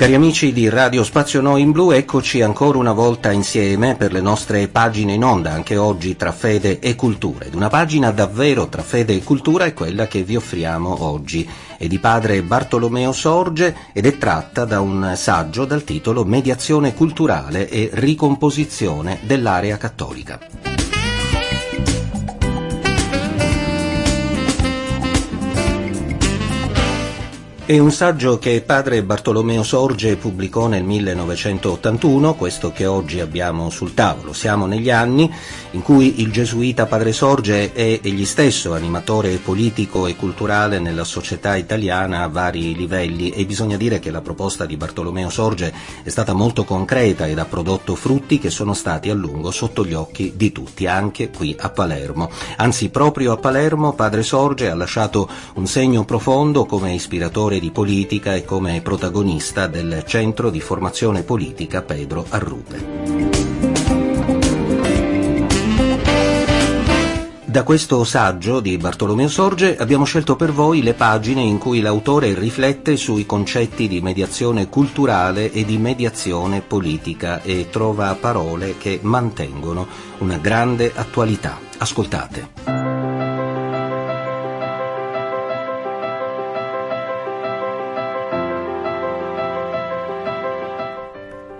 Cari amici di Radio Spazio Noi in Blu, eccoci ancora una volta insieme per le nostre pagine in onda, anche oggi tra fede e cultura. Ed una pagina davvero tra fede e cultura è quella che vi offriamo oggi. È di padre Bartolomeo Sorge ed è tratta da un saggio dal titolo Mediazione culturale e ricomposizione dell'area cattolica. È un saggio che padre Bartolomeo Sorge pubblicò nel 1981, questo che oggi abbiamo sul tavolo. Siamo negli anni in cui il gesuita padre Sorge è egli stesso animatore politico e culturale nella società italiana a vari livelli e bisogna dire che la proposta di Bartolomeo Sorge è stata molto concreta ed ha prodotto frutti che sono stati a lungo sotto gli occhi di tutti, anche qui a Palermo. Anzi, proprio a Palermo padre Sorge ha lasciato un segno profondo come ispiratore di politica e come protagonista del centro di formazione politica Pedro Arrute. Da questo saggio di Bartolomeo Sorge abbiamo scelto per voi le pagine in cui l'autore riflette sui concetti di mediazione culturale e di mediazione politica e trova parole che mantengono una grande attualità. Ascoltate.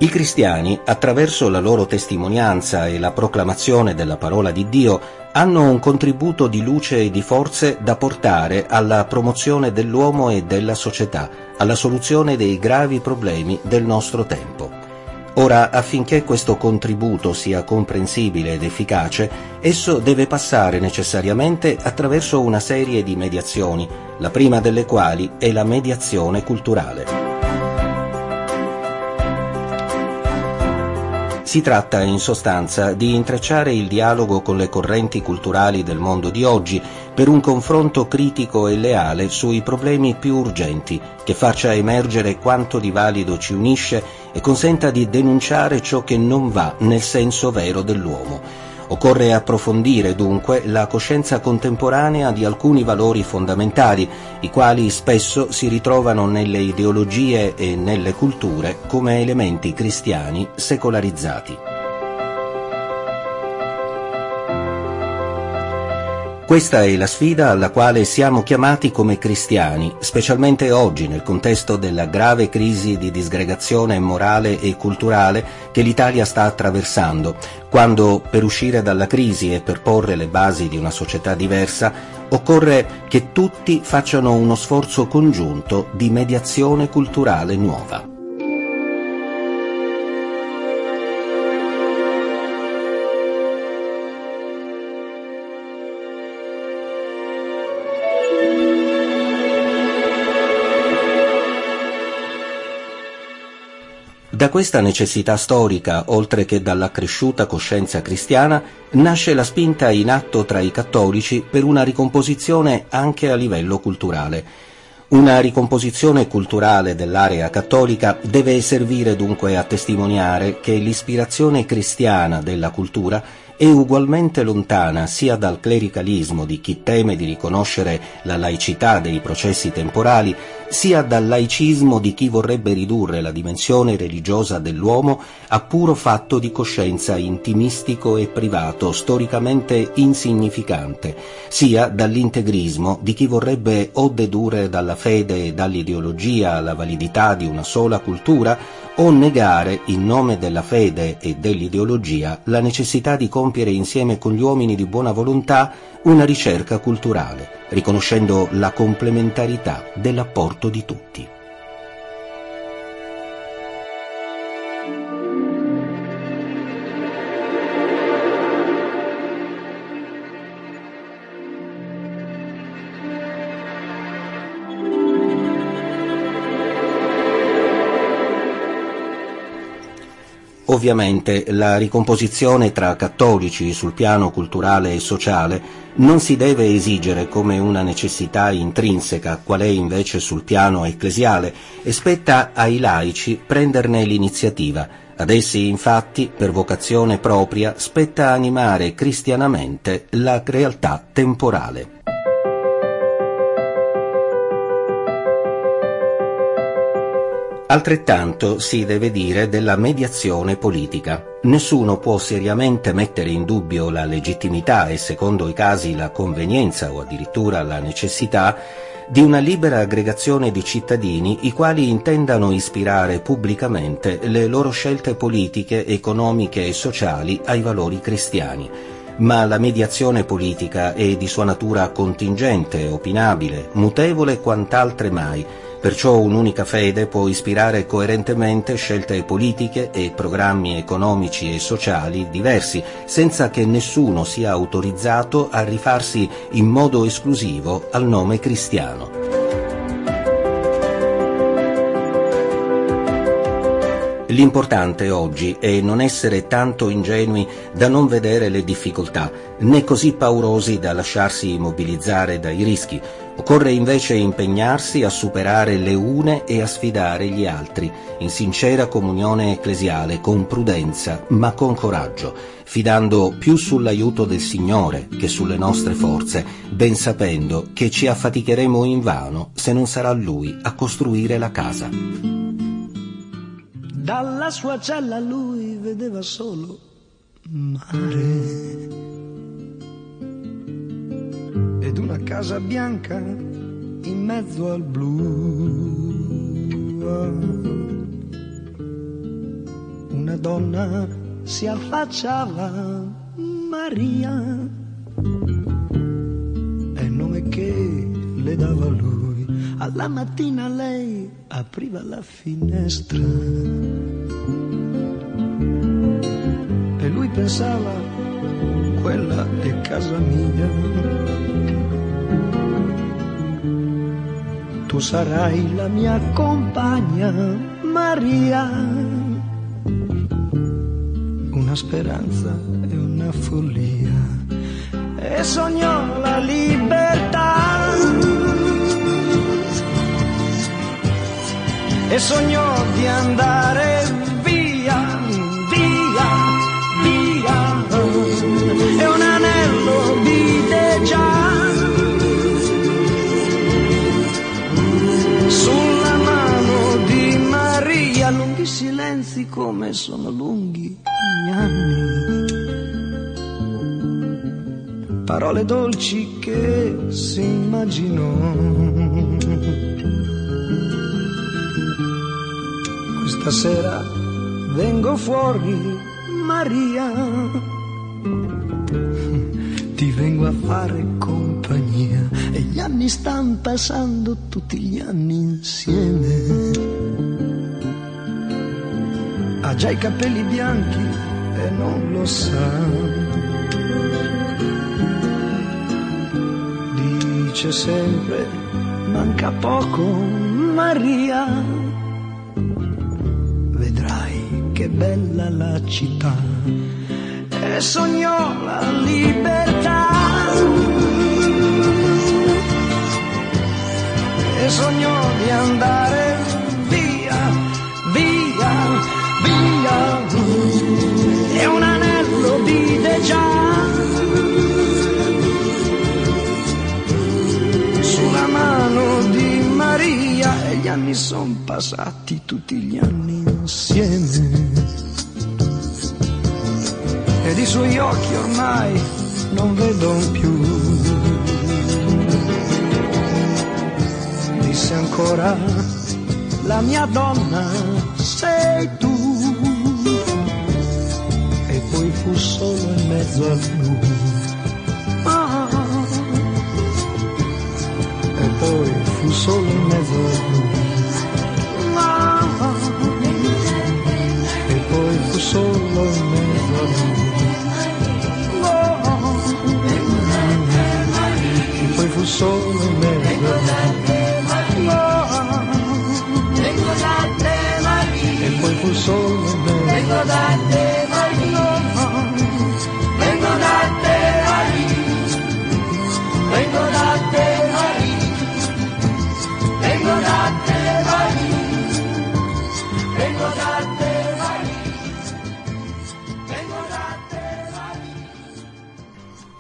I cristiani, attraverso la loro testimonianza e la proclamazione della parola di Dio, hanno un contributo di luce e di forze da portare alla promozione dell'uomo e della società, alla soluzione dei gravi problemi del nostro tempo. Ora, affinché questo contributo sia comprensibile ed efficace, esso deve passare necessariamente attraverso una serie di mediazioni, la prima delle quali è la mediazione culturale. Si tratta in sostanza di intrecciare il dialogo con le correnti culturali del mondo di oggi per un confronto critico e leale sui problemi più urgenti, che faccia emergere quanto di valido ci unisce e consenta di denunciare ciò che non va nel senso vero dell'uomo Occorre approfondire dunque la coscienza contemporanea di alcuni valori fondamentali, i quali spesso si ritrovano nelle ideologie e nelle culture come elementi cristiani secolarizzati. Questa è la sfida alla quale siamo chiamati come cristiani, specialmente oggi nel contesto della grave crisi di disgregazione morale e culturale che l'Italia sta attraversando, quando per uscire dalla crisi e per porre le basi di una società diversa occorre che tutti facciano uno sforzo congiunto di mediazione culturale nuova. Da questa necessità storica, oltre che dall'accresciuta coscienza cristiana, nasce la spinta in atto tra i cattolici per una ricomposizione anche a livello culturale. Una ricomposizione culturale dell'area cattolica deve servire dunque a testimoniare che l'ispirazione cristiana della cultura è ugualmente lontana sia dal clericalismo di chi teme di riconoscere la laicità dei processi temporali, sia dal laicismo di chi vorrebbe ridurre la dimensione religiosa dell'uomo a puro fatto di coscienza intimistico e privato, storicamente insignificante, sia dall'integrismo di chi vorrebbe o dedurre dalla fede e dall'ideologia la validità di una sola cultura o negare, in nome della fede e dell'ideologia, la necessità di compiere insieme con gli uomini di buona volontà una ricerca culturale, riconoscendo la complementarità dell'apporto di tutti. Ovviamente la ricomposizione tra cattolici sul piano culturale e sociale non si deve esigere come una necessità intrinseca, qual è invece sul piano ecclesiale, e spetta ai laici prenderne l'iniziativa. Ad essi, infatti, per vocazione propria, spetta animare cristianamente la realtà temporale. Altrettanto si deve dire della mediazione politica. Nessuno può seriamente mettere in dubbio la legittimità e secondo i casi la convenienza o addirittura la necessità di una libera aggregazione di cittadini i quali intendano ispirare pubblicamente le loro scelte politiche, economiche e sociali ai valori cristiani. Ma la mediazione politica è di sua natura contingente, opinabile, mutevole quant'altre mai, Perciò un'unica fede può ispirare coerentemente scelte politiche e programmi economici e sociali diversi, senza che nessuno sia autorizzato a rifarsi in modo esclusivo al nome cristiano. L'importante oggi è non essere tanto ingenui da non vedere le difficoltà, né così paurosi da lasciarsi immobilizzare dai rischi, Occorre invece impegnarsi a superare le une e a sfidare gli altri, in sincera comunione ecclesiale, con prudenza, ma con coraggio, fidando più sull'aiuto del Signore che sulle nostre forze, ben sapendo che ci affaticheremo invano se non sarà Lui a costruire la casa. Dalla sua cella lui vedeva solo mare ed una casa bianca in mezzo al blu. Una donna si affacciava, Maria, è il nome che le dava lui. Alla mattina lei apriva la finestra e lui pensava, quella è casa mia. tu sarai la mia compagna, Maria. Una speranza e una follia, e sognò la libertà. E sognò di andare via, via, via. E un anello vide già lunghi silenzi come sono lunghi gli anni. Parole dolci che si immaginò. Questa sera vengo fuori, Maria. Ti vengo a fare compagnia e gli anni stanno passando tutti gli anni insieme ha già i capelli bianchi e non lo sa. Dice sempre, manca poco Maria, che bella la città e sognò la libertà. E sognò di andare anni sono passati tutti gli anni insieme. Ed i suoi occhi ormai non vedo più. Disse ancora la mia donna sei tu. Poi fu solo in mezzo al blu. Solo in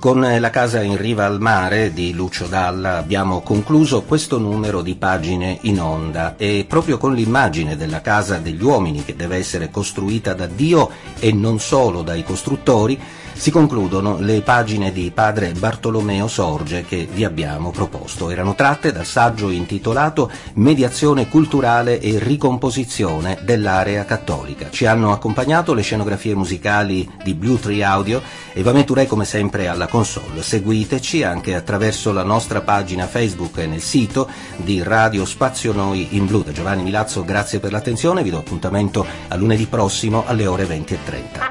Con La casa in riva al mare di Lucio Dalla abbiamo concluso questo numero di pagine in onda. E proprio con l'immagine della casa degli uomini che deve essere costruita da Dio e non solo dai costruttori si concludono le pagine di padre Bartolomeo Sorge che vi abbiamo proposto. Erano tratte dal saggio intitolato Mediazione culturale e ricomposizione dell'area cattolica. Ci hanno accompagnato le scenografie musicali di Blue Tree Audio e va Turei come sempre alla console. Seguiteci anche attraverso la nostra pagina Facebook e nel sito di Radio Spazio Noi in Blu. Da Giovanni Milazzo grazie per l'attenzione, vi do appuntamento a lunedì prossimo alle ore 20.30.